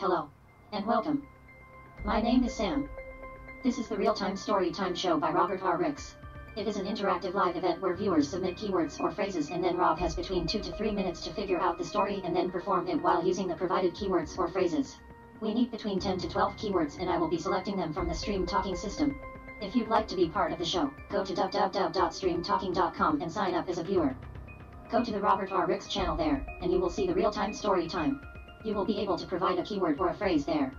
Hello, and welcome. My name is Sam. This is the Real Time Story Time Show by Robert R. Ricks. It is an interactive live event where viewers submit keywords or phrases and then Rob has between 2 to 3 minutes to figure out the story and then perform it while using the provided keywords or phrases. We need between 10 to 12 keywords and I will be selecting them from the Stream Talking system. If you'd like to be part of the show, go to www.streamtalking.com and sign up as a viewer. Go to the Robert R. Ricks channel there, and you will see the real-time story time. You will be able to provide a keyword or a phrase there.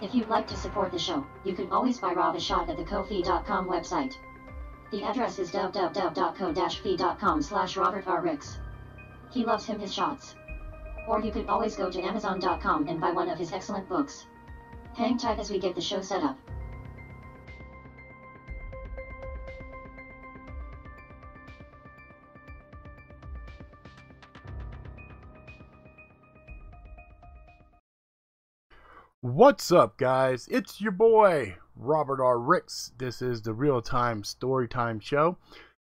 If you'd like to support the show, you can always buy Rob a shot at the Ko-fi.com website. The address is www.ko-fi.com slash Robert R. Ricks. He loves him his shots. Or you could always go to amazon.com and buy one of his excellent books. Hang tight as we get the show set up. What's up, guys? It's your boy, Robert R. Ricks. This is the real time storytime show.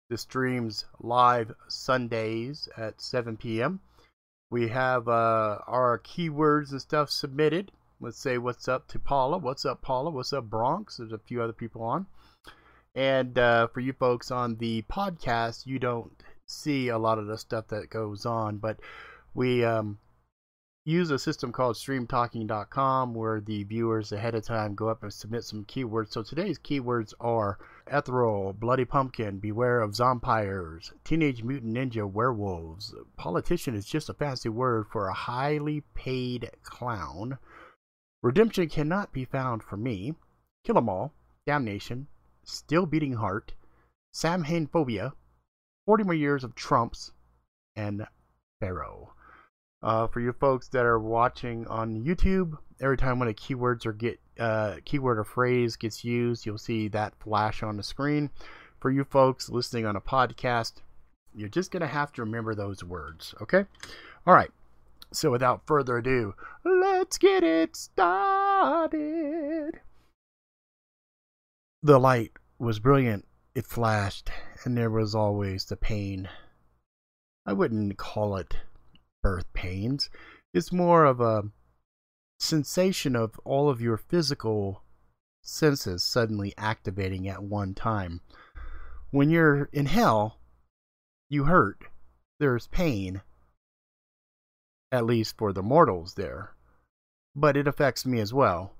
This streams live Sundays at 7 p.m. We have uh, our keywords and stuff submitted. Let's say what's up to Paula. What's up, Paula? What's up, Bronx? There's a few other people on. And uh, for you folks on the podcast, you don't see a lot of the stuff that goes on, but we um, use a system called streamtalking.com where the viewers ahead of time go up and submit some keywords. So today's keywords are ethereal, bloody pumpkin, beware of zompires, teenage mutant ninja werewolves. Politician is just a fancy word for a highly paid clown. Redemption cannot be found for me. Kill 'em all, damnation, still beating heart, Samhain phobia, 40 more years of Trumps, and Pharaoh. Uh, for you folks that are watching on YouTube, every time when a keywords or get uh, keyword or phrase gets used, you'll see that flash on the screen. For you folks listening on a podcast, you're just gonna have to remember those words. Okay. All right. So without further ado, let's get it started. The light was brilliant. It flashed, and there was always the pain. I wouldn't call it birth pains. It's more of a sensation of all of your physical senses suddenly activating at one time. When you're in hell, you hurt. There's pain, at least for the mortals there. But it affects me as well.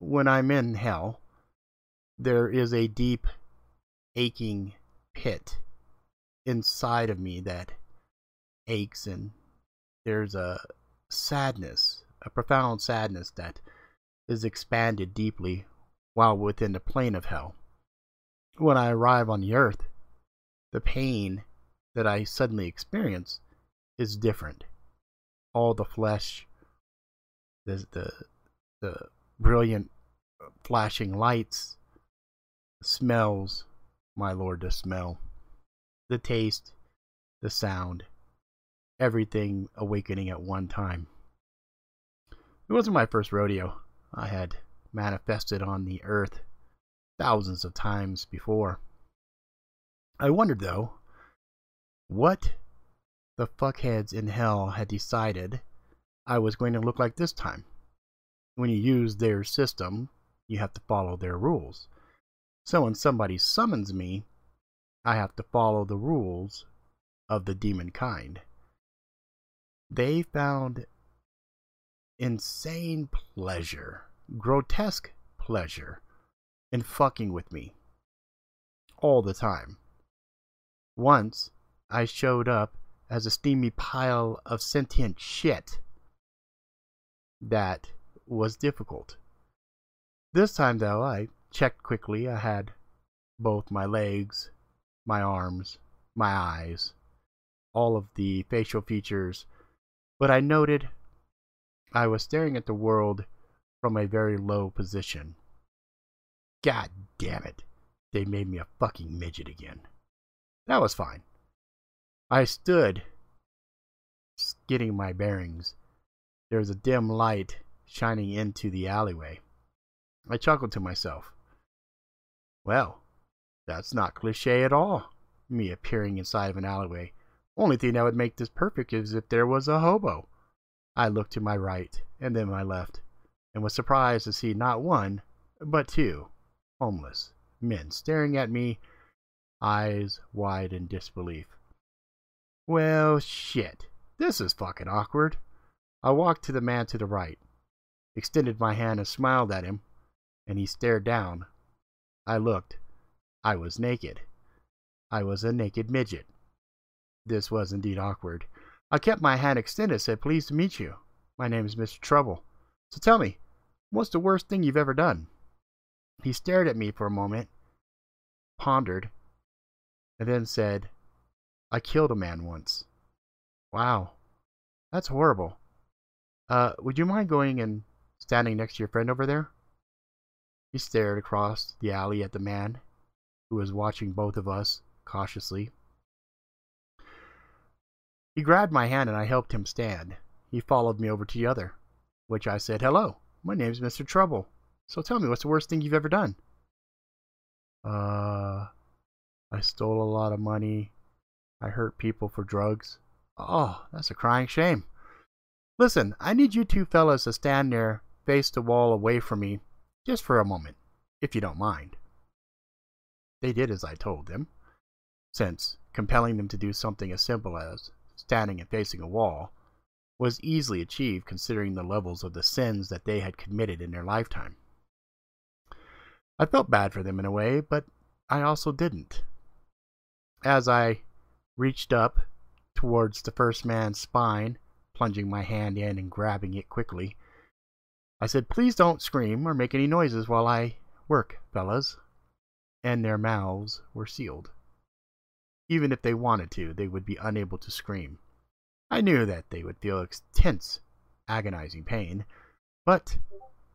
When I'm in hell, there is a deep, aching pit inside of me that aches and there's a sadness, a profound sadness that is expanded deeply while within the plane of hell. When I arrive on the earth, the pain that I suddenly experience is different. All the flesh, the the, the brilliant flashing lights, smells, my lord, the smell, the taste, the sound, everything awakening at one time. It wasn't my first rodeo. I had manifested on the earth thousands of times before. I wondered, though, what the fuckheads in hell had decided I was going to look like this time. When you use their system, you have to follow their rules. So when somebody summons me, I have to follow the rules of the demon kind they found insane pleasure, grotesque pleasure in fucking with me all the time. Once, I showed up as a steamy pile of sentient shit. That was difficult. This time, though, I checked quickly. I had both my legs, my arms, my eyes, all of the facial features but I noted I was staring at the world from a very low position. God damn it. They made me a fucking midget again. That was fine. I stood, getting my bearings. There was a dim light shining into the alleyway. I chuckled to myself. Well, that's not cliche at all, me appearing inside of an alleyway only thing that would make this perfect is if there was a hobo. I looked to my right and then my left, and was surprised to see not one, but two homeless men staring at me, eyes wide in disbelief. Well, shit. This is fucking awkward. I walked to the man to the right, extended my hand and smiled at him, and he stared down. I looked. I was naked. I was a naked midget. This was indeed awkward. I kept my hand extended, said, Pleased to meet you. My name is Mr. Trouble. So tell me, what's the worst thing you've ever done? He stared at me for a moment, pondered, and then said, I killed a man once. Wow, that's horrible. Uh, would you mind going and standing next to your friend over there? He stared across the alley at the man, who was watching both of us cautiously. He grabbed my hand and I helped him stand. He followed me over to the other, which I said, Hello, my name's Mr. Trouble. So tell me, what's the worst thing you've ever done? Uh, I stole a lot of money. I hurt people for drugs. Oh, that's a crying shame. Listen, I need you two fellas to stand there, face the wall away from me, just for a moment, if you don't mind. They did as I told them, since compelling them to do something as simple as standing and facing a wall was easily achieved considering the levels of the sins that they had committed in their lifetime. I felt bad for them in a way, but I also didn't. As I reached up towards the first man's spine, plunging my hand in and grabbing it quickly, I said, Please don't scream or make any noises while I work, fellas. And their mouths were sealed. Even if they wanted to, they would be unable to scream. I knew that they would feel intense, agonizing pain, but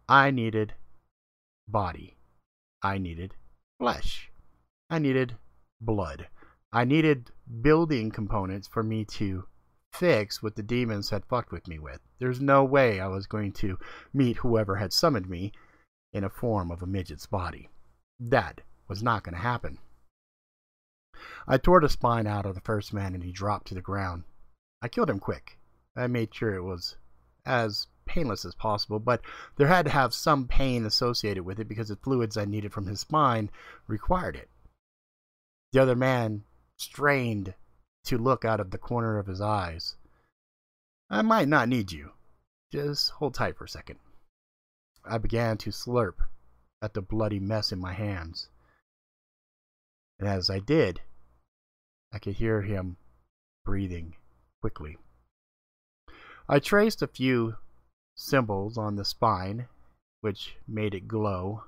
I needed body. I needed flesh. I needed blood. I needed building components for me to fix what the demons had fucked with me with. There's no way I was going to meet whoever had summoned me in a form of a midget's body. That was not going to happen. I tore the spine out of the first man and he dropped to the ground. I killed him quick. I made sure it was as painless as possible, but there had to have some pain associated with it because the fluids I needed from his spine required it. The other man strained to look out of the corner of his eyes. I might not need you. Just hold tight for a second. I began to slurp at the bloody mess in my hands. And as I did, I could hear him breathing quickly. I traced a few symbols on the spine, which made it glow.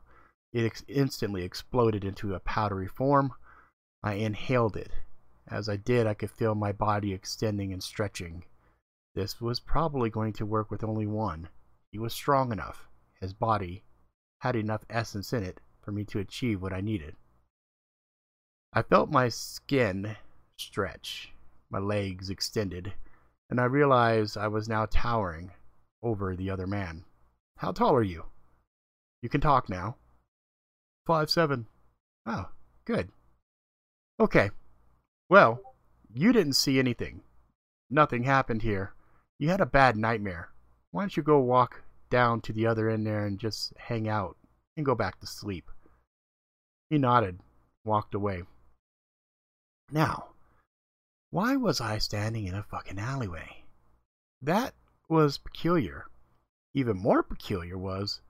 It ex instantly exploded into a powdery form. I inhaled it. As I did, I could feel my body extending and stretching. This was probably going to work with only one. He was strong enough. His body had enough essence in it for me to achieve what I needed. I felt my skin stretch, my legs extended, and I realized I was now towering over the other man. How tall are you? You can talk now. Five seven. Oh, good. Okay. Well, you didn't see anything. Nothing happened here. You had a bad nightmare. Why don't you go walk down to the other end there and just hang out and go back to sleep? He nodded, walked away. Now, why was I standing in a fucking alleyway? That was peculiar. Even more peculiar was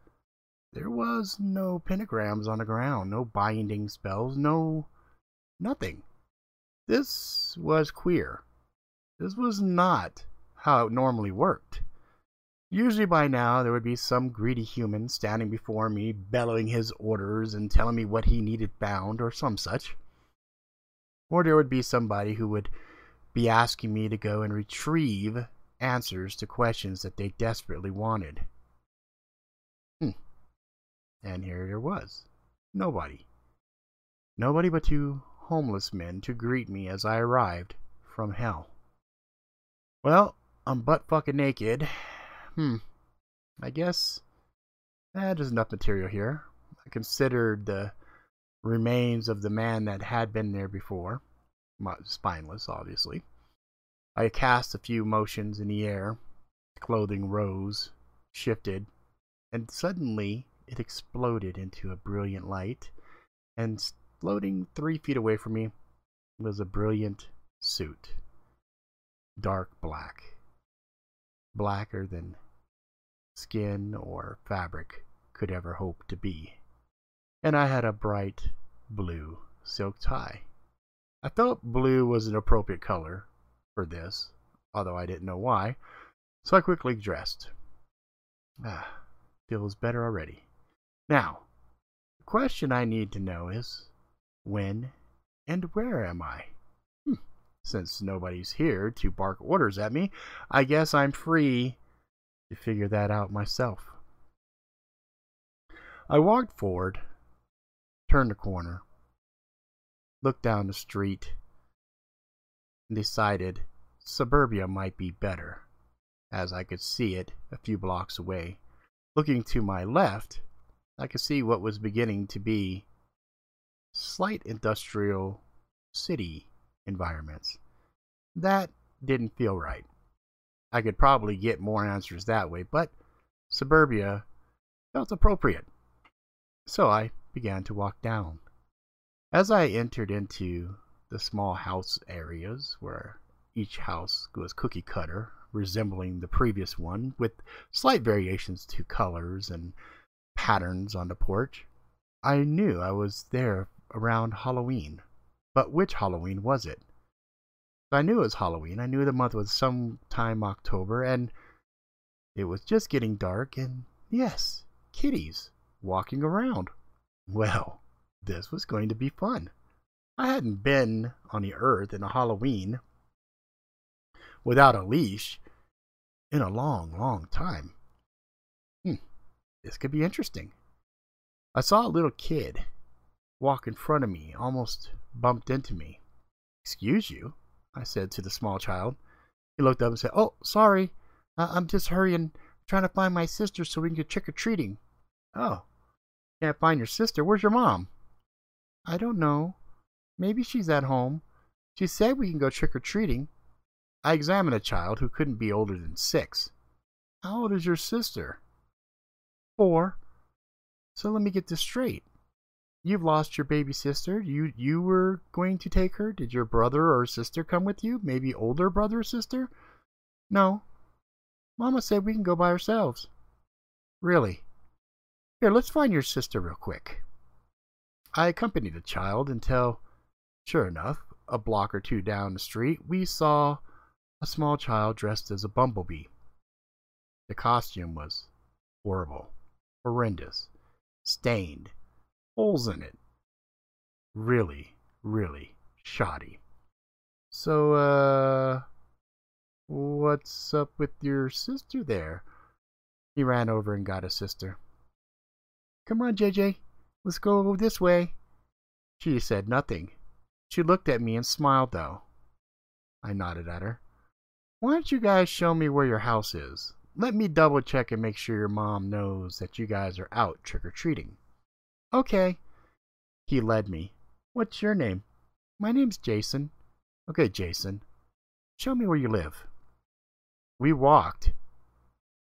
there was no pentagrams on the ground, no binding spells, no nothing. This was queer. This was not how it normally worked. Usually by now there would be some greedy human standing before me, bellowing his orders and telling me what he needed bound or some such. Or there would be somebody who would be asking me to go and retrieve answers to questions that they desperately wanted. Hmm. And here there was. Nobody. Nobody but two homeless men to greet me as I arrived from hell. Well, I'm butt fucking naked. Hmm. I guess eh, there's enough material here. I considered the remains of the man that had been there before. Spineless, obviously. I cast a few motions in the air, clothing rose, shifted, and suddenly it exploded into a brilliant light, and floating three feet away from me was a brilliant suit. Dark black. Blacker than skin or fabric could ever hope to be. And I had a bright blue silk tie. I felt blue was an appropriate color for this, although I didn't know why, so I quickly dressed. Ah, feels better already. Now, the question I need to know is when and where am I? Hm. Since nobody's here to bark orders at me, I guess I'm free to figure that out myself. I walked forward, turned the corner, looked down the street, and decided suburbia might be better, as I could see it a few blocks away. Looking to my left, I could see what was beginning to be slight industrial city environments. That didn't feel right. I could probably get more answers that way, but suburbia felt appropriate. So I began to walk down. As I entered into the small house areas where each house was cookie cutter, resembling the previous one, with slight variations to colors and patterns on the porch, I knew I was there around Halloween. But which Halloween was it? I knew it was Halloween. I knew the month was sometime October, and it was just getting dark, and yes, kitties walking around. Well, this was going to be fun. I hadn't been on the earth in a Halloween without a leash in a long, long time. Hmm, this could be interesting. I saw a little kid walk in front of me, almost bumped into me. Excuse you, I said to the small child. He looked up and said, Oh, sorry. I'm just hurrying, trying to find my sister so we can get trick or treating. Oh, can't find your sister. Where's your mom? I don't know. Maybe she's at home. She said we can go trick or treating. I examined a child who couldn't be older than six. How old is your sister? Four. So let me get this straight. You've lost your baby sister. You you were going to take her? Did your brother or sister come with you? Maybe older brother or sister? No. Mama said we can go by ourselves. Really? Here, let's find your sister real quick. I accompanied the child until, sure enough, a block or two down the street, we saw a small child dressed as a bumblebee. The costume was horrible, horrendous, stained, holes in it. Really, really shoddy. So, uh, what's up with your sister there? He ran over and got his sister. Come on, JJ, let's go this way. She said nothing. She looked at me and smiled, though. I nodded at her. Why don't you guys show me where your house is? Let me double check and make sure your mom knows that you guys are out trick or treating. Okay. He led me. What's your name? My name's Jason. Okay, Jason. Show me where you live. We walked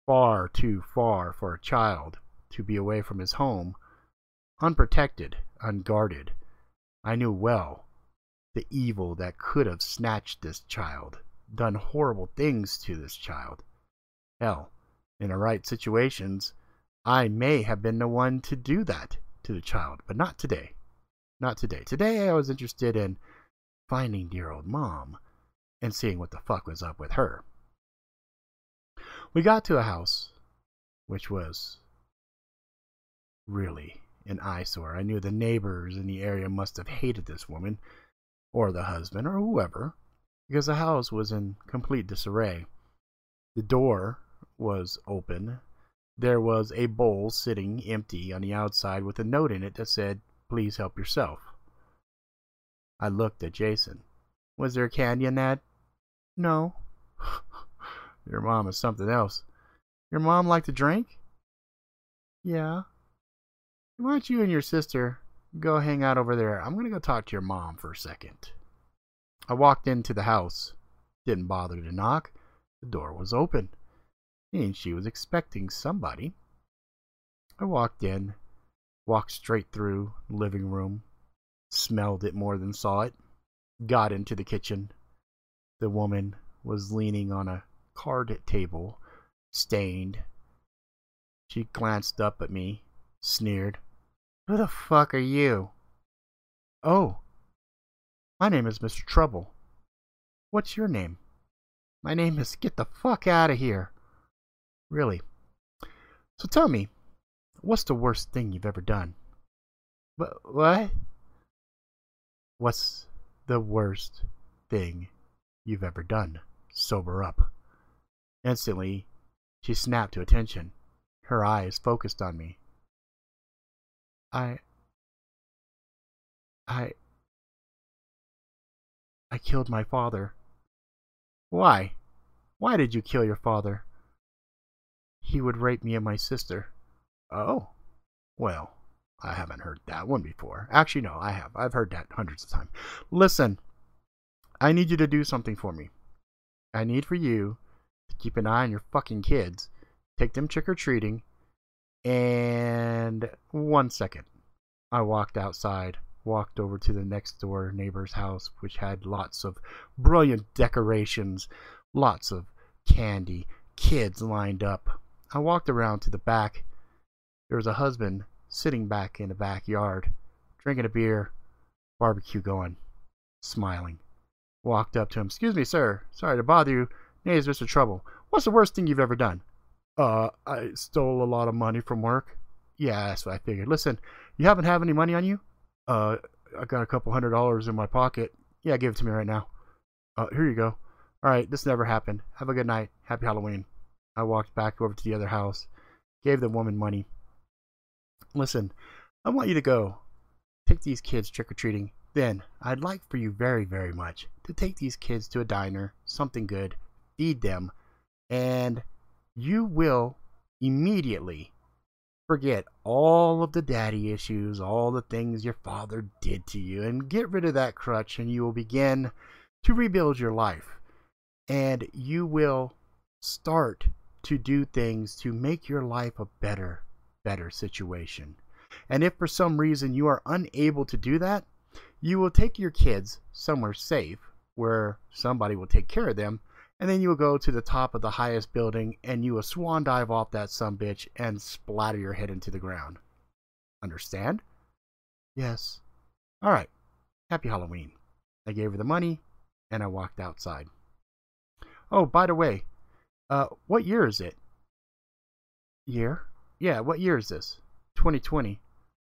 far too far for a child to be away from his home, unprotected, unguarded. I knew well the evil that could have snatched this child done horrible things to this child. Hell, in the right situations, I may have been the one to do that to the child, but not today. Not today. Today I was interested in finding dear old mom and seeing what the fuck was up with her. We got to a house, which was really an eyesore. I knew the neighbors in the area must have hated this woman, or the husband, or whoever, because the house was in complete disarray. The door was open. There was a bowl sitting empty on the outside with a note in it that said, Please help yourself. I looked at Jason. Was there candy in that? No. Your mom is something else. Your mom like to drink? Yeah. Why don't you and your sister go hang out over there? I'm going to go talk to your mom for a second. I walked into the house. Didn't bother to knock. The door was open. and she was expecting somebody. I walked in, walked straight through living room, smelled it more than saw it, got into the kitchen. The woman was leaning on a card table, stained. She glanced up at me, sneered. Who the fuck are you? Oh, my name is Mr. Trouble. What's your name? My name is Get the fuck out of here. Really. So tell me, what's the worst thing you've ever done? But what? What's the worst thing you've ever done? Sober up. Instantly, she snapped to attention. Her eyes focused on me. I. I. I killed my father. Why? Why did you kill your father? He would rape me and my sister. Oh? Well, I haven't heard that one before. Actually, no, I have. I've heard that hundreds of times. Listen, I need you to do something for me. I need for you to keep an eye on your fucking kids, take them trick or treating, and one second. I walked outside, walked over to the next door neighbor's house, which had lots of brilliant decorations, lots of candy, kids lined up. I walked around to the back. There was a husband sitting back in the backyard, drinking a beer, barbecue going, smiling. Walked up to him. Excuse me, sir. Sorry to bother you. Name's Mr. Trouble. What's the worst thing you've ever done? Uh, I stole a lot of money from work. Yeah, that's what I figured. Listen, you haven't have any money on you? Uh, I got a couple hundred dollars in my pocket. Yeah, give it to me right now. Uh, here you go. All right, this never happened. Have a good night. Happy Halloween. I walked back over to the other house, gave the woman money. Listen, I want you to go. Take these kids trick or treating. Then, I'd like for you very, very much to take these kids to a diner, something good, feed them, and you will immediately forget all of the daddy issues, all the things your father did to you, and get rid of that crutch, and you will begin to rebuild your life. And you will start to do things to make your life a better, better situation. And if for some reason you are unable to do that, you will take your kids somewhere safe where somebody will take care of them and then you will go to the top of the highest building and you will swan dive off that some bitch and splatter your head into the ground. Understand? Yes. All right. Happy Halloween. I gave her the money and I walked outside. Oh, by the way, uh, what year is it? Year? Yeah, what year is this? 2020.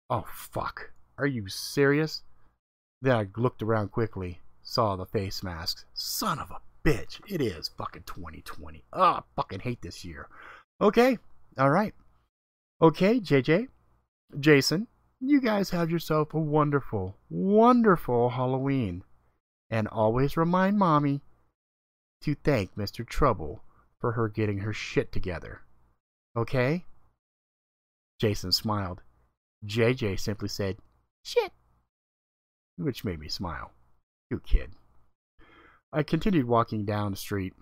Oh, fuck. Are you serious? Then I looked around quickly, saw the face masks. Son of a bitch. It is fucking 2020. Oh, ah, I fucking hate this year. Okay, all right. Okay, JJ, Jason, you guys have yourself a wonderful, wonderful Halloween. And always remind Mommy to thank Mr. Trouble for her getting her shit together. Okay? Jason smiled. JJ simply said, shit, which made me smile. You kid. I continued walking down the street,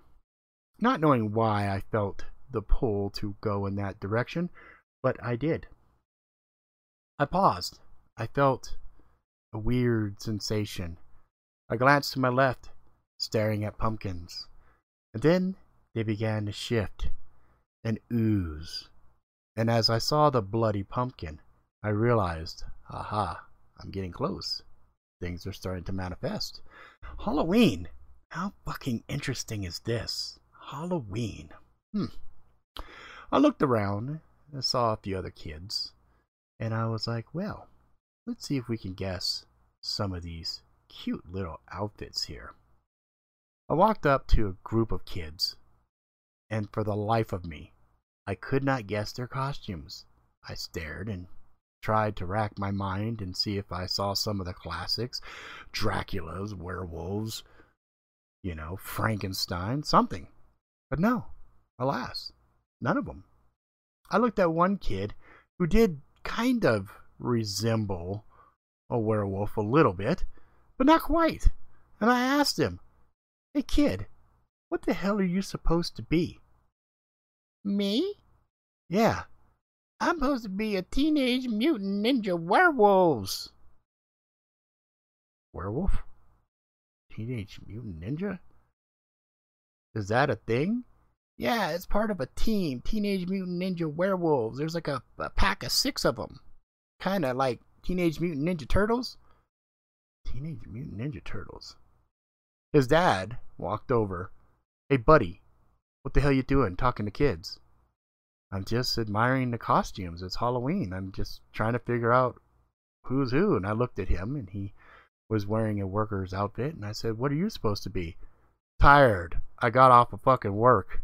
not knowing why I felt the pull to go in that direction, but I did. I paused. I felt a weird sensation. I glanced to my left, staring at pumpkins. And then they began to shift and ooze. And as I saw the bloody pumpkin, I realized, aha, I'm getting close. Things are starting to manifest. Halloween! How fucking interesting is this? Halloween. Hmm. I looked around and saw a few other kids, and I was like, well, let's see if we can guess some of these cute little outfits here. I walked up to a group of kids, and for the life of me, I could not guess their costumes. I stared and tried to rack my mind and see if I saw some of the classics Dracula's, werewolves, you know, Frankenstein, something. But no, alas, none of them. I looked at one kid who did kind of resemble a werewolf a little bit, but not quite. And I asked him, Hey kid, what the hell are you supposed to be? Me? Yeah. I'm supposed to be a teenage mutant ninja werewolves. Werewolf? Teenage mutant ninja? Is that a thing? Yeah, it's part of a team. Teenage Mutant Ninja Werewolves. There's like a, a pack of six of them. Kind of like Teenage Mutant Ninja Turtles. Teenage Mutant Ninja Turtles. His dad walked over. Hey, buddy, what the hell you doing talking to kids? I'm just admiring the costumes. It's Halloween. I'm just trying to figure out who's who. And I looked at him, and he was wearing a worker's outfit. And I said, What are you supposed to be? Tired. I got off of fucking work.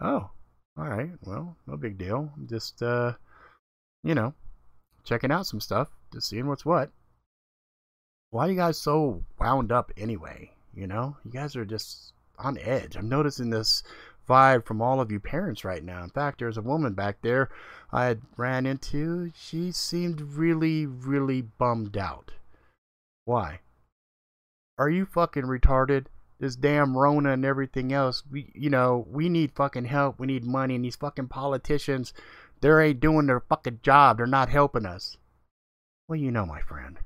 Oh, all right. Well, no big deal. Just, uh, you know, checking out some stuff, just seeing what's what. Why are you guys so wound up anyway? You know, you guys are just on edge. I'm noticing this vibe from all of you parents right now. In fact, there's a woman back there I had ran into. She seemed really, really bummed out. Why? Are you fucking retarded? This damn Rona and everything else. We, you know, we need fucking help. We need money. And these fucking politicians, they ain't doing their fucking job. They're not helping us. Well, you know, my friend,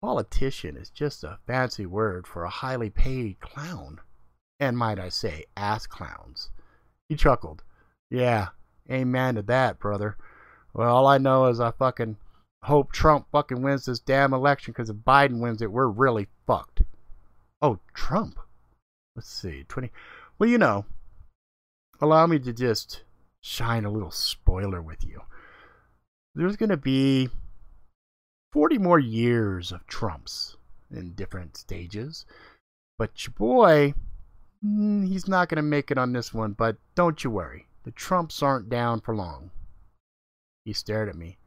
politician is just a fancy word for a highly paid clown and might I say, ass clowns. He chuckled. Yeah, amen to that, brother. Well, all I know is I fucking hope Trump fucking wins this damn election because if Biden wins it, we're really fucked. Oh, Trump. Let's see, 20. Well, you know, allow me to just shine a little spoiler with you. There's going to be 40 more years of Trumps in different stages. But your boy, Mm, he's not going to make it on this one, but don't you worry. The Trumps aren't down for long. He stared at me.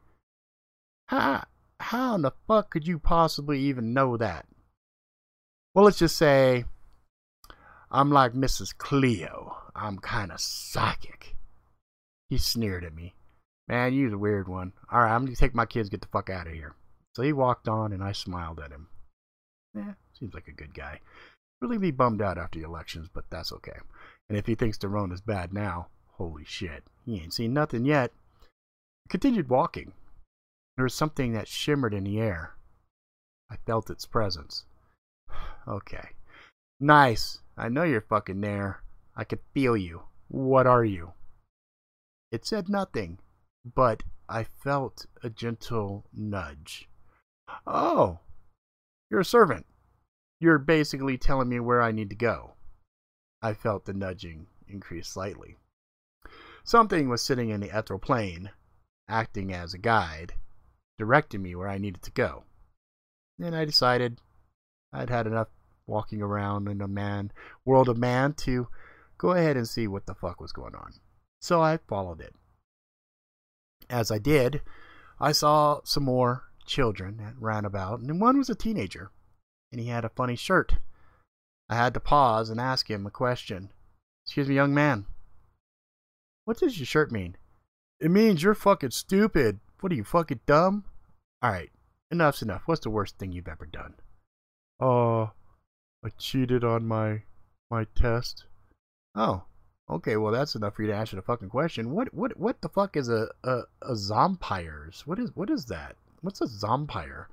How, how in the fuck could you possibly even know that? Well, let's just say I'm like Mrs. Cleo. I'm kind of psychic. He sneered at me. Man, you're a weird one. All right, I'm going to take my kids get the fuck out of here. So he walked on, and I smiled at him. Yeah, seems like a good guy really be bummed out after the elections, but that's okay. And if he thinks the is bad now, holy shit, he ain't seen nothing yet. Continued walking. There was something that shimmered in the air. I felt its presence. okay. Nice. I know you're fucking there. I could feel you. What are you? It said nothing, but I felt a gentle nudge. Oh, you're a servant. You're basically telling me where I need to go. I felt the nudging increase slightly. Something was sitting in the ethereal plane, acting as a guide, directing me where I needed to go. And I decided I'd had enough walking around in a man world of man to go ahead and see what the fuck was going on. So I followed it. As I did, I saw some more children that ran about, and one was a teenager and he had a funny shirt. I had to pause and ask him a question. Excuse me, young man. What does your shirt mean? It means you're fucking stupid. What are you, fucking dumb? Alright, enough's enough. What's the worst thing you've ever done? Uh, I cheated on my my test. Oh, okay. Well, that's enough for you to answer the fucking question. What what what the fuck is a a, a zompires? What is what is that? What's a zompire?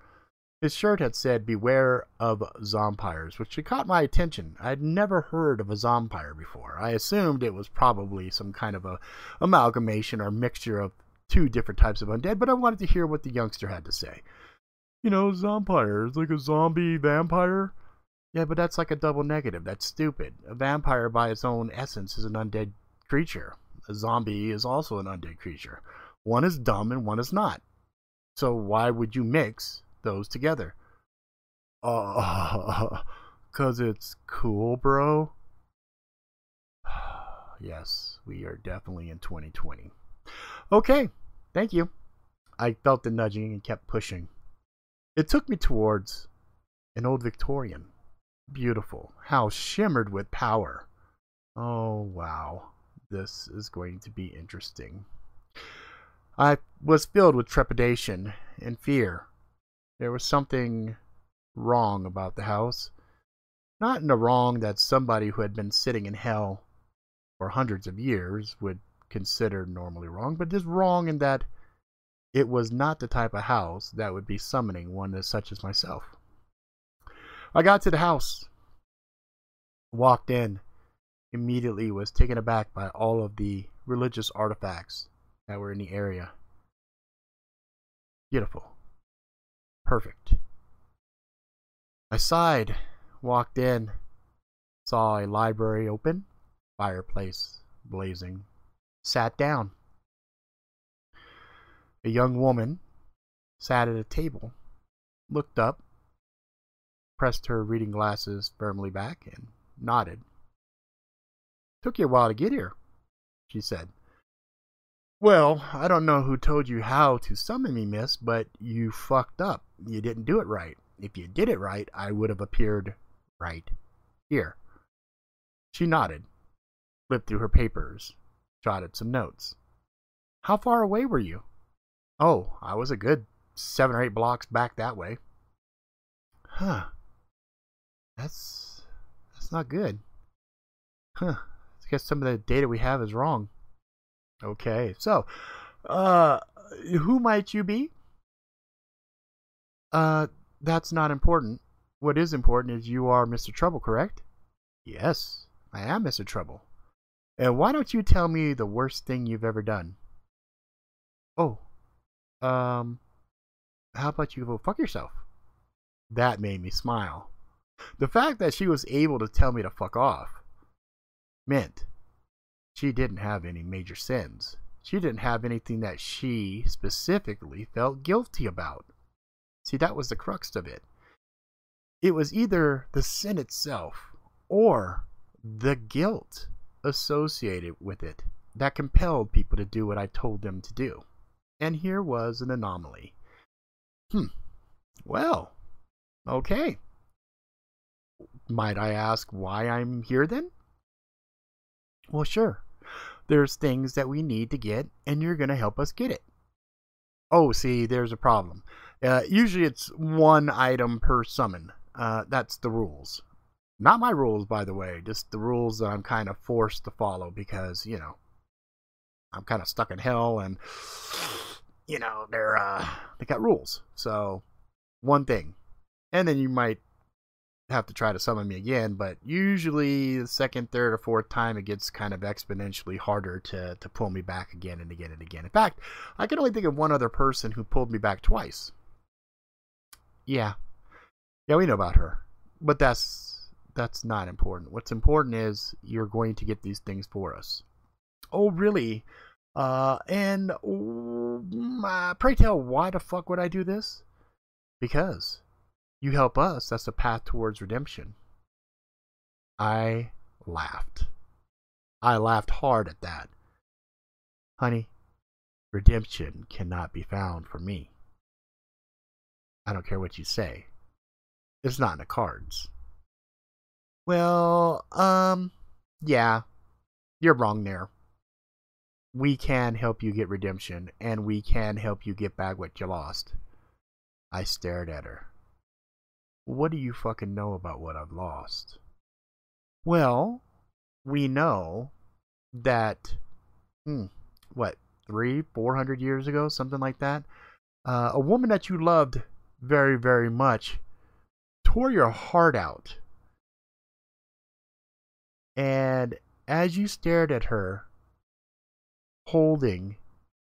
His shirt had said, Beware of zompires, which had caught my attention. I had never heard of a zompire before. I assumed it was probably some kind of a amalgamation or mixture of two different types of undead, but I wanted to hear what the youngster had to say. You know, zompire is like a zombie vampire. Yeah, but that's like a double negative. That's stupid. A vampire, by its own essence, is an undead creature. A zombie is also an undead creature. One is dumb and one is not. So why would you mix those together. Uh, cause it's cool, bro. yes, we are definitely in 2020. Okay, thank you. I felt the nudging and kept pushing. It took me towards an old Victorian. Beautiful. House shimmered with power. Oh, wow. This is going to be interesting. I was filled with trepidation and fear. There was something wrong about the house. Not in the wrong that somebody who had been sitting in hell for hundreds of years would considered normally wrong, but just wrong in that it was not the type of house that would be summoning one as such as myself. I got to the house, walked in, immediately was taken aback by all of the religious artifacts that were in the area. Beautiful. Perfect. I sighed, walked in, saw a library open, fireplace blazing, sat down. A young woman sat at a table, looked up, pressed her reading glasses firmly back, and nodded. Took you a while to get here, she said. Well, I don't know who told you how to summon me, miss, but you fucked up. You didn't do it right. If you did it right, I would have appeared right here. She nodded, flipped through her papers, jotted some notes. How far away were you? Oh, I was a good seven or eight blocks back that way. Huh. That's that's not good. Huh. I guess some of the data we have is wrong. Okay, so uh who might you be? Uh that's not important. What is important is you are Mr. Trouble, correct? Yes, I am Mr. Trouble. And why don't you tell me the worst thing you've ever done? Oh, um, how about you go fuck yourself? That made me smile. The fact that she was able to tell me to fuck off meant she didn't have any major sins. She didn't have anything that she specifically felt guilty about. See, that was the crux of it. It was either the sin itself or the guilt associated with it that compelled people to do what I told them to do. And here was an anomaly. Hmm. Well, okay. Might I ask why I'm here then? Well, sure. There's things that we need to get, and you're going to help us get it. Oh, see, there's a problem. Uh, usually it's one item per summon. Uh, that's the rules. Not my rules, by the way, just the rules that I'm kind of forced to follow because, you know, I'm kind of stuck in hell and, you know, they're, uh, they got rules. So, one thing. And then you might have to try to summon me again, but usually the second, third, or fourth time it gets kind of exponentially harder to, to pull me back again and again and again. In fact, I can only think of one other person who pulled me back twice. Yeah. Yeah, we know about her. But that's that's not important. What's important is you're going to get these things for us. Oh, really? Uh, and uh, pray tell, why the fuck would I do this? Because you help us, that's the path towards redemption. I laughed. I laughed hard at that. Honey, redemption cannot be found for me. I don't care what you say. It's not in the cards. Well, um, yeah, you're wrong there. We can help you get redemption, and we can help you get back what you lost. I stared at her. What do you fucking know about what I've lost? Well, we know that, hmm, what, three, four hundred years ago, something like that, uh, a woman that you loved very, very much tore your heart out and as you stared at her, holding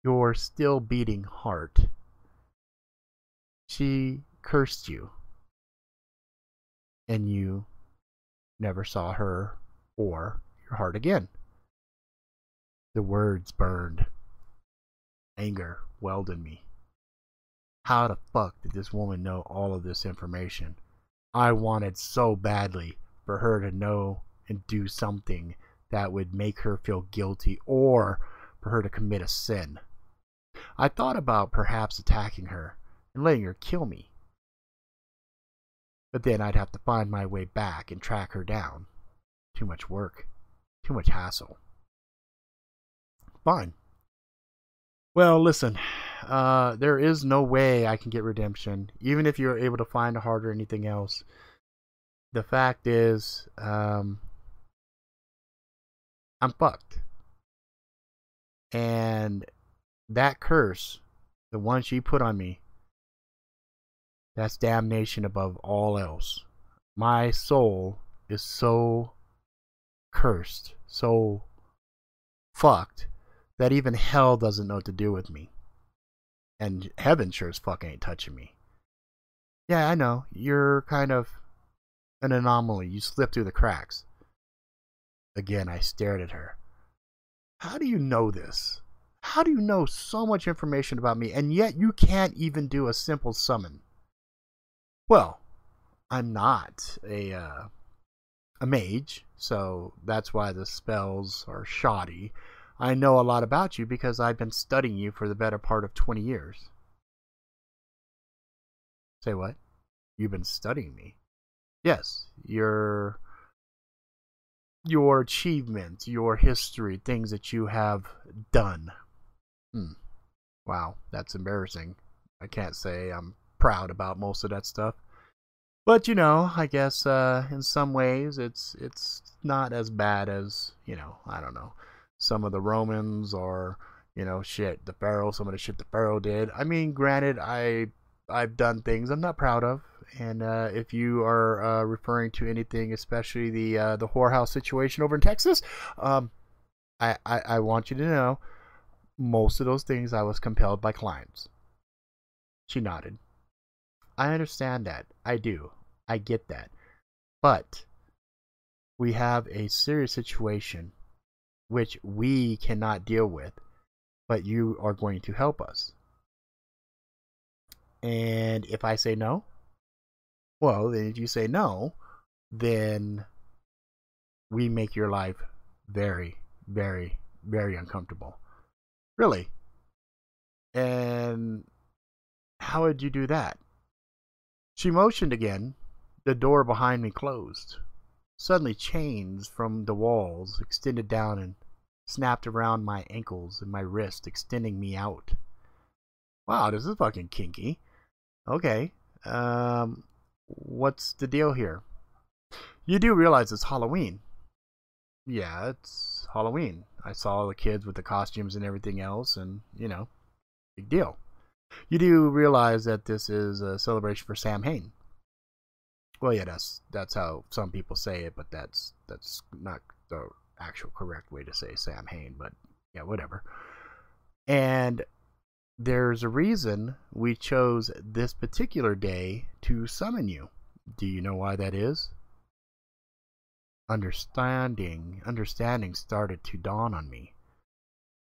your still beating heart, she cursed you. And you never saw her or your heart again. The words burned. Anger welled in me. How the fuck did this woman know all of this information? I wanted so badly for her to know and do something that would make her feel guilty or for her to commit a sin. I thought about perhaps attacking her and letting her kill me. But then I'd have to find my way back and track her down. Too much work. Too much hassle. Fine. Well, listen. Uh, there is no way I can get redemption, even if you're able to find a heart or anything else. The fact is, um, I'm fucked. And that curse, the one she put on me, that's damnation above all else. My soul is so cursed, so fucked, that even hell doesn't know what to do with me. And heaven sure as fuck ain't touching me. Yeah, I know. You're kind of an anomaly. You slip through the cracks. Again, I stared at her. How do you know this? How do you know so much information about me, and yet you can't even do a simple summon? Well, I'm not a uh, a mage, so that's why the spells are shoddy. I know a lot about you because I've been studying you for the better part of 20 years. Say what? You've been studying me? Yes, your your achievements, your history, things that you have done. Hmm. Wow, that's embarrassing. I can't say I'm proud about most of that stuff. But you know, I guess uh, in some ways it's it's not as bad as you know. I don't know some of the Romans or you know shit the Pharaoh, some of the shit the Pharaoh did. I mean, granted, I I've done things I'm not proud of, and uh, if you are uh, referring to anything, especially the uh, the whorehouse situation over in Texas, um, I, I I want you to know most of those things I was compelled by clients. She nodded. I understand that. I do. I get that. But we have a serious situation which we cannot deal with, but you are going to help us. And if I say no, well, then if you say no, then we make your life very, very, very uncomfortable. Really. And how would you do that? She motioned again the door behind me closed. Suddenly chains from the walls extended down and snapped around my ankles and my wrist, extending me out. Wow, this is fucking kinky. Okay. Um what's the deal here? You do realize it's Halloween. Yeah, it's Halloween. I saw the kids with the costumes and everything else and, you know, big deal. You do realize that this is a celebration for Samhain. Well, yeah, that's that's how some people say it, but that's that's not the actual correct way to say Samhain. But yeah, whatever. And there's a reason we chose this particular day to summon you. Do you know why that is? Understanding, understanding started to dawn on me.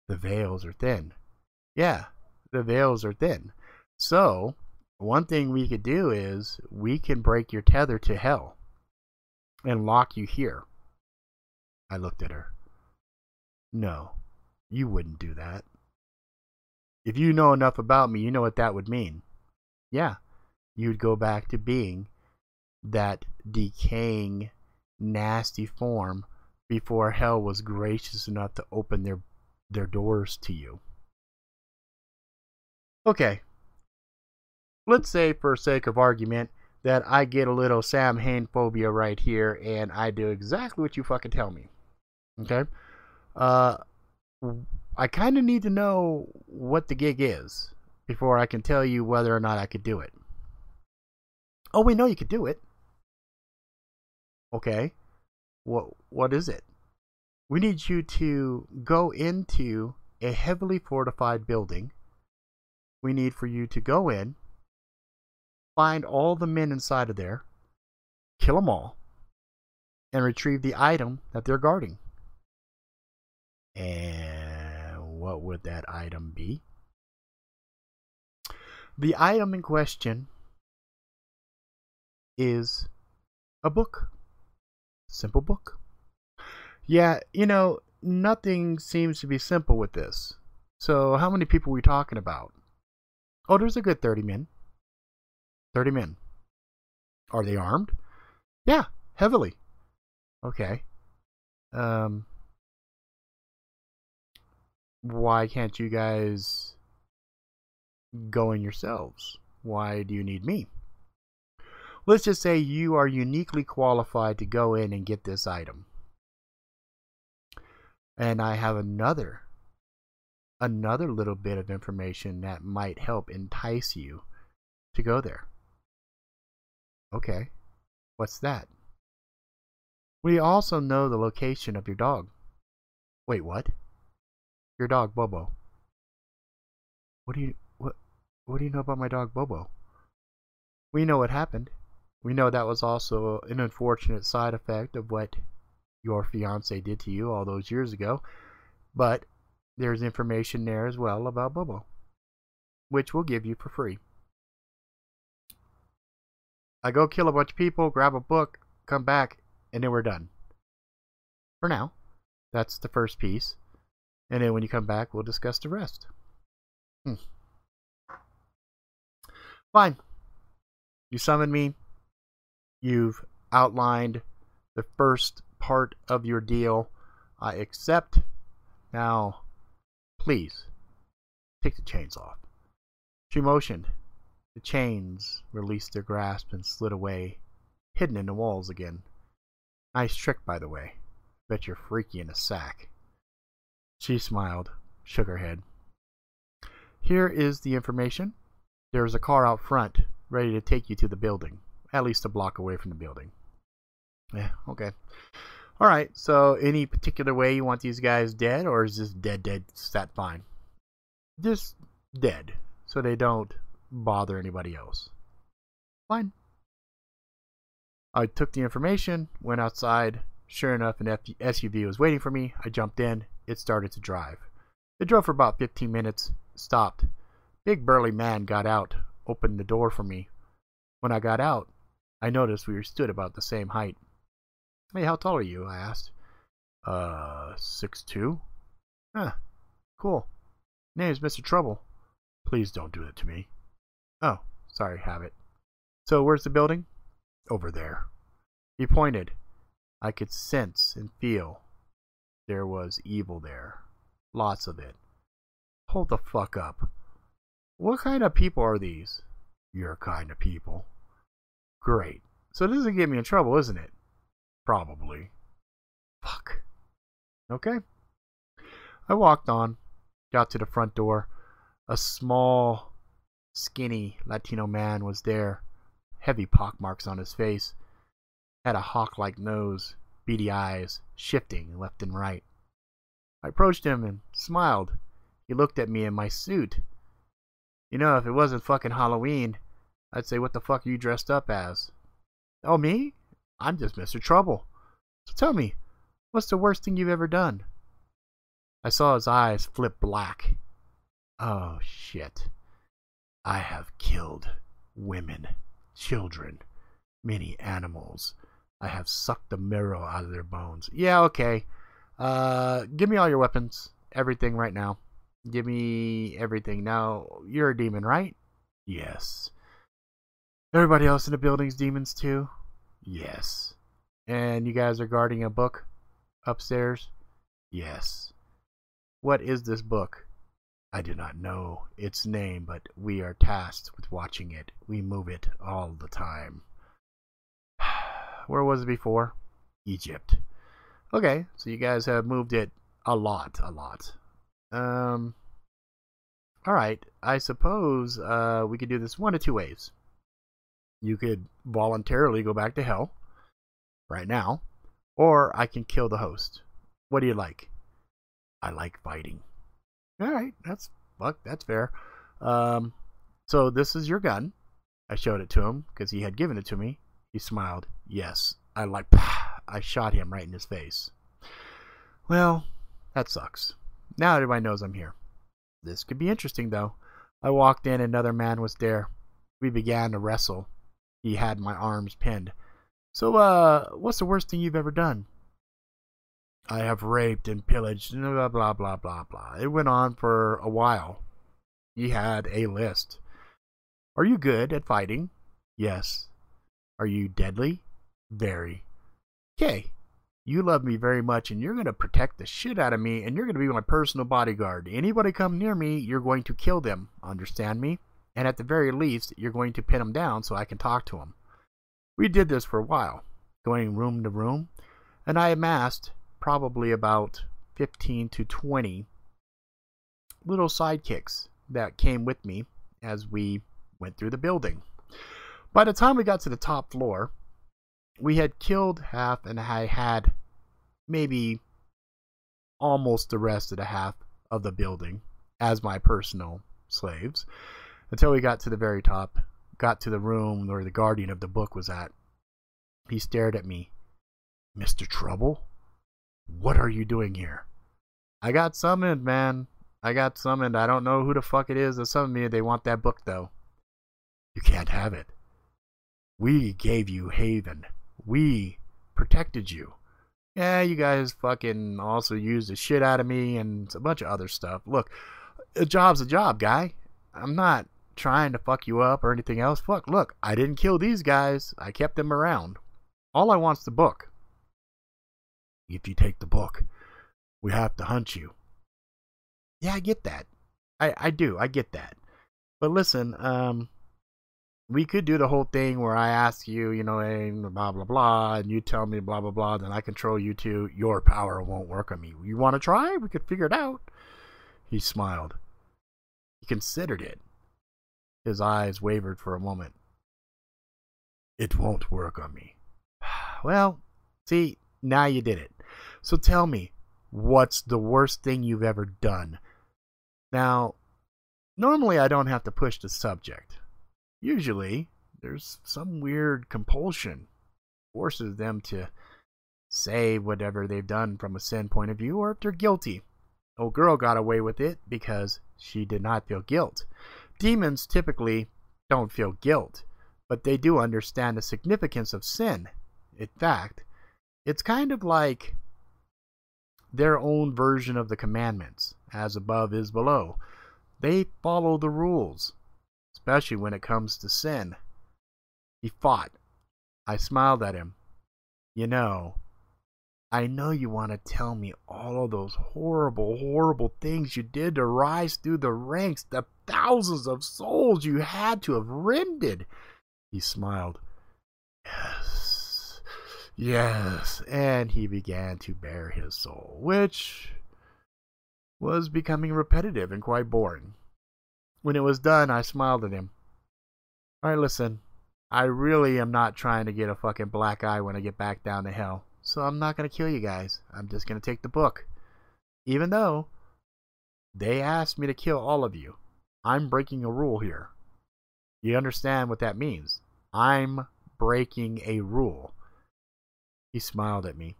The veils are thin. Yeah, the veils are thin. So, one thing we could do is we can break your tether to hell and lock you here. I looked at her. No, you wouldn't do that. If you know enough about me, you know what that would mean. Yeah, you'd go back to being that decaying, nasty form before hell was gracious enough to open their their doors to you. Okay, let's say for sake of argument that I get a little Samhain phobia right here and I do exactly what you fucking tell me. Okay? Uh I kind of need to know what the gig is before I can tell you whether or not I could do it. Oh, we know you could do it. Okay. What what is it? We need you to go into a heavily fortified building. We need for you to go in find all the men inside of there, kill them all, and retrieve the item that they're guarding. And what would that item be? The item in question is a book. Simple book. Yeah, you know, nothing seems to be simple with this. So, how many people are we talking about? Oh, there's a good 30 men. 30 men. Are they armed? Yeah, heavily. Okay. Um why can't you guys go in yourselves? Why do you need me? Let's just say you are uniquely qualified to go in and get this item. And I have another another little bit of information that might help entice you to go there. Okay, what's that? We also know the location of your dog. Wait, what? Your dog, Bobo. What do you what what do you know about my dog Bobo? We know what happened. We know that was also an unfortunate side effect of what your fiance did to you all those years ago. But there's information there as well about Bobo, which we'll give you for free. I go kill a bunch of people, grab a book, come back, and then we're done. For now. That's the first piece. And then when you come back, we'll discuss the rest. Hmm. Fine. You summoned me. You've outlined the first part of your deal. I accept. Now, please, take the chains off. She motioned. The chains released their grasp and slid away, hidden in the walls again. Nice trick, by the way. Bet you're freaky in a sack. She smiled, shook her head. Here is the information. There is a car out front, ready to take you to the building, at least a block away from the building. Yeah, okay. All right, so any particular way you want these guys dead, or is this dead, dead, that fine? Just dead, so they don't bother anybody else. Fine. I took the information, went outside. Sure enough, an F SUV was waiting for me. I jumped in. It started to drive. It drove for about 15 minutes, stopped. Big burly man got out, opened the door for me. When I got out, I noticed we stood about the same height. Hey, how tall are you? I asked. Uh, six two. Huh. Cool. Name's Mr. Trouble. Please don't do that to me. Oh, sorry, Habit. So, where's the building? Over there. He pointed. I could sense and feel there was evil there. Lots of it. Hold the fuck up. What kind of people are these? Your kind of people. Great. So this doesn't get me in trouble, isn't it? Probably. Fuck. Okay. I walked on, got to the front door. A small, skinny Latino man was there, heavy pockmarks on his face, had a hawk like nose, beady eyes, shifting left and right. I approached him and smiled. He looked at me in my suit. You know, if it wasn't fucking Halloween, I'd say, what the fuck are you dressed up as? Oh, me? I'm just Mr. Trouble. So tell me, what's the worst thing you've ever done? I saw his eyes flip black. Oh, shit. I have killed women, children, many animals. I have sucked the marrow out of their bones. Yeah, okay. Uh, give me all your weapons. Everything right now. Give me everything. Now, you're a demon, right? Yes. Everybody else in the building's demons too? Yes. And you guys are guarding a book upstairs? Yes. What is this book? I do not know its name, but we are tasked with watching it. We move it all the time. Where was it before? Egypt. Okay, so you guys have moved it a lot, a lot. Um, all right, I suppose uh, we could do this one of two ways. You could voluntarily go back to hell right now, or I can kill the host. What do you like? I like fighting. All right, that's fuck, that's fair. Um, so this is your gun. I showed it to him because he had given it to me. He smiled. Yes, I like. I shot him right in his face. Well, that sucks. Now everybody knows I'm here. This could be interesting, though. I walked in, another man was there. We began to wrestle. He had my arms pinned. So, uh, what's the worst thing you've ever done? I have raped and pillaged, blah, blah, blah, blah, blah. It went on for a while. He had a list. Are you good at fighting? Yes. Are you deadly? Very. Okay. You love me very much and you're going to protect the shit out of me and you're going to be my personal bodyguard. Anybody come near me, you're going to kill them. Understand me? And at the very least, you're going to pin them down so I can talk to them. We did this for a while, going room to room, and I amassed probably about 15 to 20 little sidekicks that came with me as we went through the building. By the time we got to the top floor, we had killed half and I had maybe almost the rest of the half of the building as my personal slaves until we got to the very top, got to the room where the guardian of the book was at. He stared at me. Mr. Trouble? What are you doing here? I got summoned, man. I got summoned. I don't know who the fuck it is that summoned me. They want that book, though. You can't have it. We gave you haven. We protected you. Yeah, you guys fucking also used the shit out of me and a bunch of other stuff. Look, a job's a job, guy. I'm not trying to fuck you up or anything else. Fuck, look, I didn't kill these guys. I kept them around. All I want's the book. If you take the book, we have to hunt you. Yeah, I get that. I, I do. I get that. But listen, um, we could do the whole thing where I ask you, you know, and blah blah blah, and you tell me blah blah blah, then I control you two. Your power won't work on me. You want to try? We could figure it out. He smiled. He considered it. His eyes wavered for a moment. It won't work on me. Well, see, now you did it. So tell me, what's the worst thing you've ever done? Now, normally I don't have to push the subject. Usually, there's some weird compulsion forces them to say whatever they've done from a sin point of view or if they're guilty. Old girl got away with it because she did not feel guilt. Demons typically don't feel guilt, but they do understand the significance of sin. In fact, it's kind of like their own version of the commandments, as above is below. They follow the rules, especially when it comes to sin. He fought. I smiled at him. You know, I know you want to tell me all of those horrible, horrible things you did to rise through the ranks, the thousands of souls you had to have rended. He smiled. Yes, yes. And he began to bare his soul, which was becoming repetitive and quite boring. When it was done, I smiled at him. All right, listen. I really am not trying to get a fucking black eye when I get back down to hell. So I'm not going to kill you guys. I'm just going to take the book. Even though they asked me to kill all of you, I'm breaking a rule here. You understand what that means? I'm breaking a rule. He smiled at me.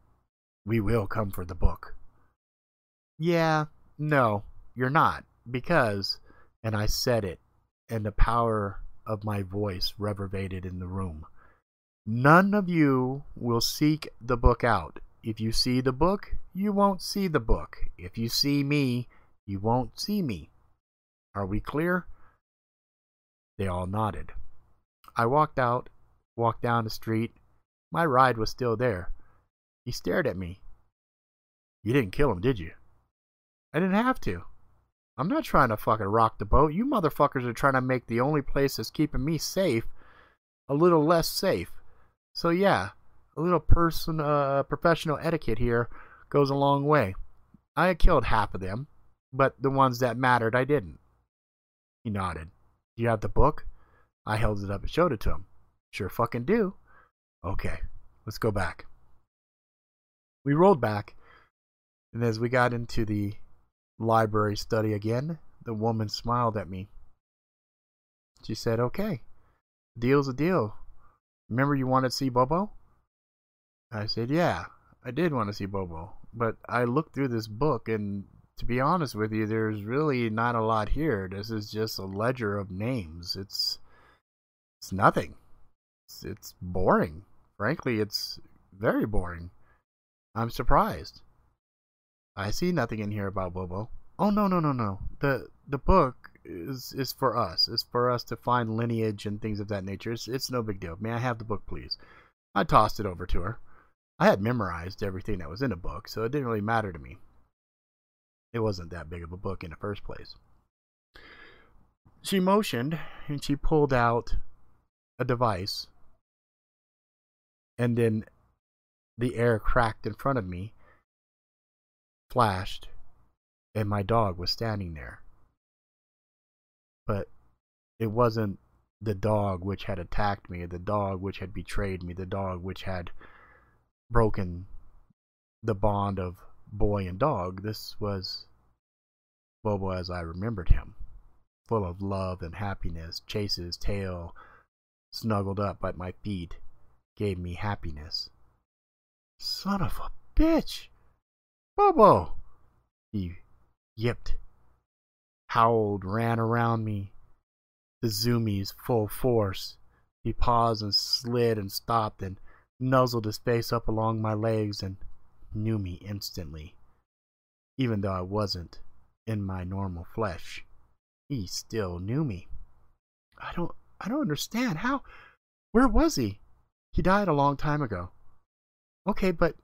We will come for the book. Yeah, no, you're not. Because, and I said it, and the power of my voice reverberated in the room. None of you will seek the book out. If you see the book, you won't see the book. If you see me, you won't see me. Are we clear? They all nodded. I walked out, walked down the street. My ride was still there. He stared at me. You didn't kill him, did you? I didn't have to. I'm not trying to fucking rock the boat. You motherfuckers are trying to make the only place that's keeping me safe a little less safe. So yeah, a little person, uh, professional etiquette here goes a long way. I killed half of them, but the ones that mattered, I didn't. He nodded. You have the book? I held it up and showed it to him. Sure fucking do. Okay, let's go back. We rolled back, and as we got into the library study again, the woman smiled at me. She said, Okay, deal's a deal. Remember you wanted to see Bobo? I said, Yeah, I did want to see Bobo. But I looked through this book, and to be honest with you, there's really not a lot here. This is just a ledger of names. It's it's nothing. It's, it's boring. Frankly, it's very boring. I'm surprised. I see nothing in here about Bobo. Oh no no no no. The the book is is for us. It's for us to find lineage and things of that nature. It's, it's no big deal. May I have the book, please? I tossed it over to her. I had memorized everything that was in the book, so it didn't really matter to me. It wasn't that big of a book in the first place. She motioned and she pulled out a device, and then the air cracked in front of me, flashed, and my dog was standing there but it wasn't the dog which had attacked me, the dog which had betrayed me, the dog which had broken the bond of boy and dog. This was Bobo as I remembered him, full of love and happiness, chases tail, snuggled up at my feet, gave me happiness. Son of a bitch! Bobo! He yipped, howled, ran around me, the zoomies full force. He paused and slid and stopped and nuzzled his face up along my legs and knew me instantly. Even though I wasn't in my normal flesh, he still knew me. I don't I don't understand. How where was he? He died a long time ago. Okay, but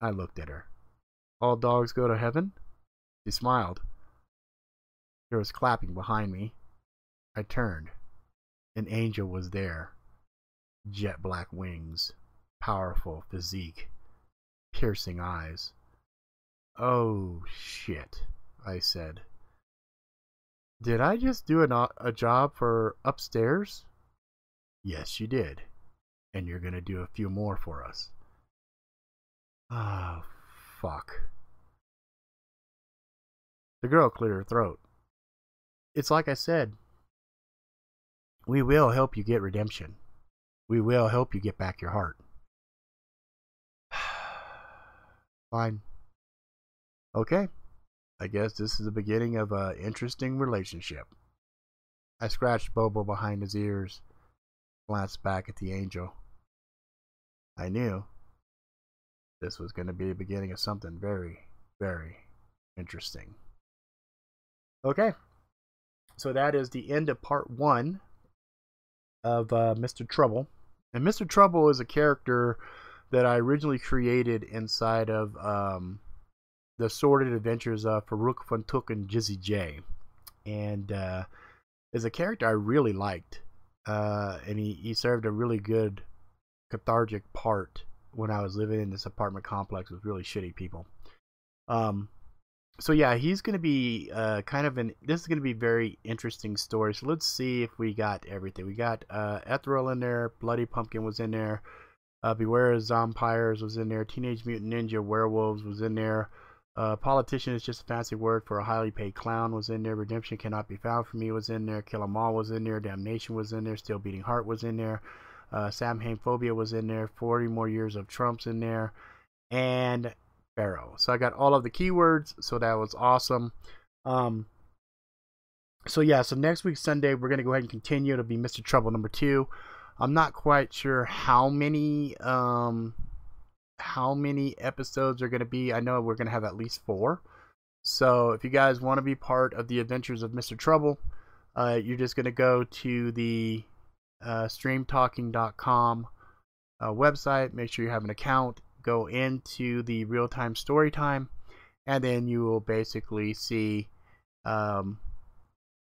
I looked at her. All dogs go to heaven? She smiled. There was clapping behind me. I turned. An angel was there. Jet black wings, powerful physique, piercing eyes. Oh, shit, I said. Did I just do a, uh, a job for upstairs? Yes, you did. And you're going to do a few more for us. Ah, oh, fuck. The girl cleared her throat. It's like I said. We will help you get redemption. We will help you get back your heart. Fine. Okay. I guess this is the beginning of an interesting relationship. I scratched Bobo behind his ears, glanced back at the angel. I knew this was going to be the beginning of something very, very interesting. Okay. So that is the end of part one of uh, Mr. Trouble. And Mr. Trouble is a character that I originally created inside of um, the Sordid Adventures of Farouk Fantuk and Jizzy J. And uh, is a character I really liked. Uh, and he, he served a really good cathartic part when I was living in this apartment complex with really shitty people. Um, so yeah, he's going to be uh, kind of an. This is going to be very interesting story. So let's see if we got everything. We got uh, Ethereal in there. Bloody Pumpkin was in there. Uh, Beware of Zompires was in there. Teenage Mutant Ninja Werewolves was in there. Uh, politician is just a fancy word for a highly paid clown was in there. Redemption cannot be found for me was in there. Kill 'em all was in there. Damnation was in there. Still beating heart was in there. Uh, Samhain Phobia was in there. 40 more years of Trump's in there. And Pharaoh. So I got all of the keywords. So that was awesome. Um, so yeah, so next week Sunday we're gonna go ahead and continue. It'll be Mr. Trouble number two. I'm not quite sure how many um how many episodes are gonna be. I know we're gonna have at least four. So if you guys want to be part of the adventures of Mr. Trouble, uh, you're just gonna go to the uh, streamtalking.com uh, website. Make sure you have an account. Go into the real time story time, and then you will basically see um,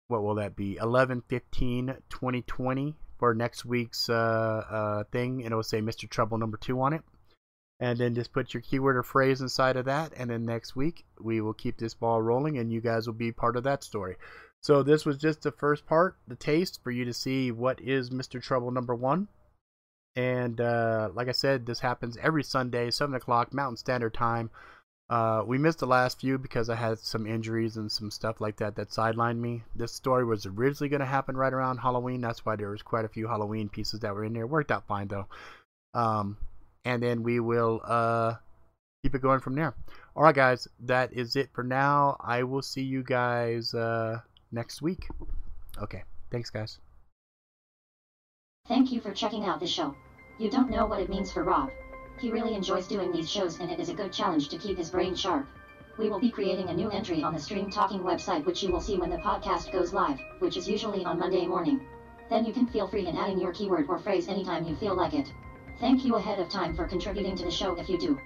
what will that be 11 15 2020 for next week's uh, uh, thing, and it will say Mr. Trouble number two on it. And then just put your keyword or phrase inside of that, and then next week we will keep this ball rolling, and you guys will be part of that story. So this was just the first part, the taste, for you to see what is Mr. Trouble number one. And uh, like I said, this happens every Sunday, 7 o'clock Mountain Standard Time. Uh, we missed the last few because I had some injuries and some stuff like that that sidelined me. This story was originally going to happen right around Halloween. That's why there was quite a few Halloween pieces that were in there. Worked out fine though. Um, and then we will uh, keep it going from there. All right, guys, that is it for now. I will see you guys. Uh, next week. Okay, thanks, guys. Thank you for checking out the show. You don't know what it means for Rob. He really enjoys doing these shows and it is a good challenge to keep his brain sharp. We will be creating a new entry on the Stream Talking website which you will see when the podcast goes live, which is usually on Monday morning. Then you can feel free in adding your keyword or phrase anytime you feel like it. Thank you ahead of time for contributing to the show if you do.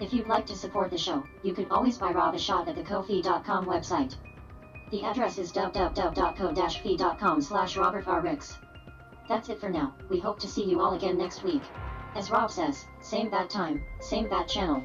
If you'd like to support the show, you could always buy Rob a shot at the Ko-fi.com website. The address is www.ko-fi.com slash Robert R. That's it for now. We hope to see you all again next week. As Rob says, same bad time, same bad channel.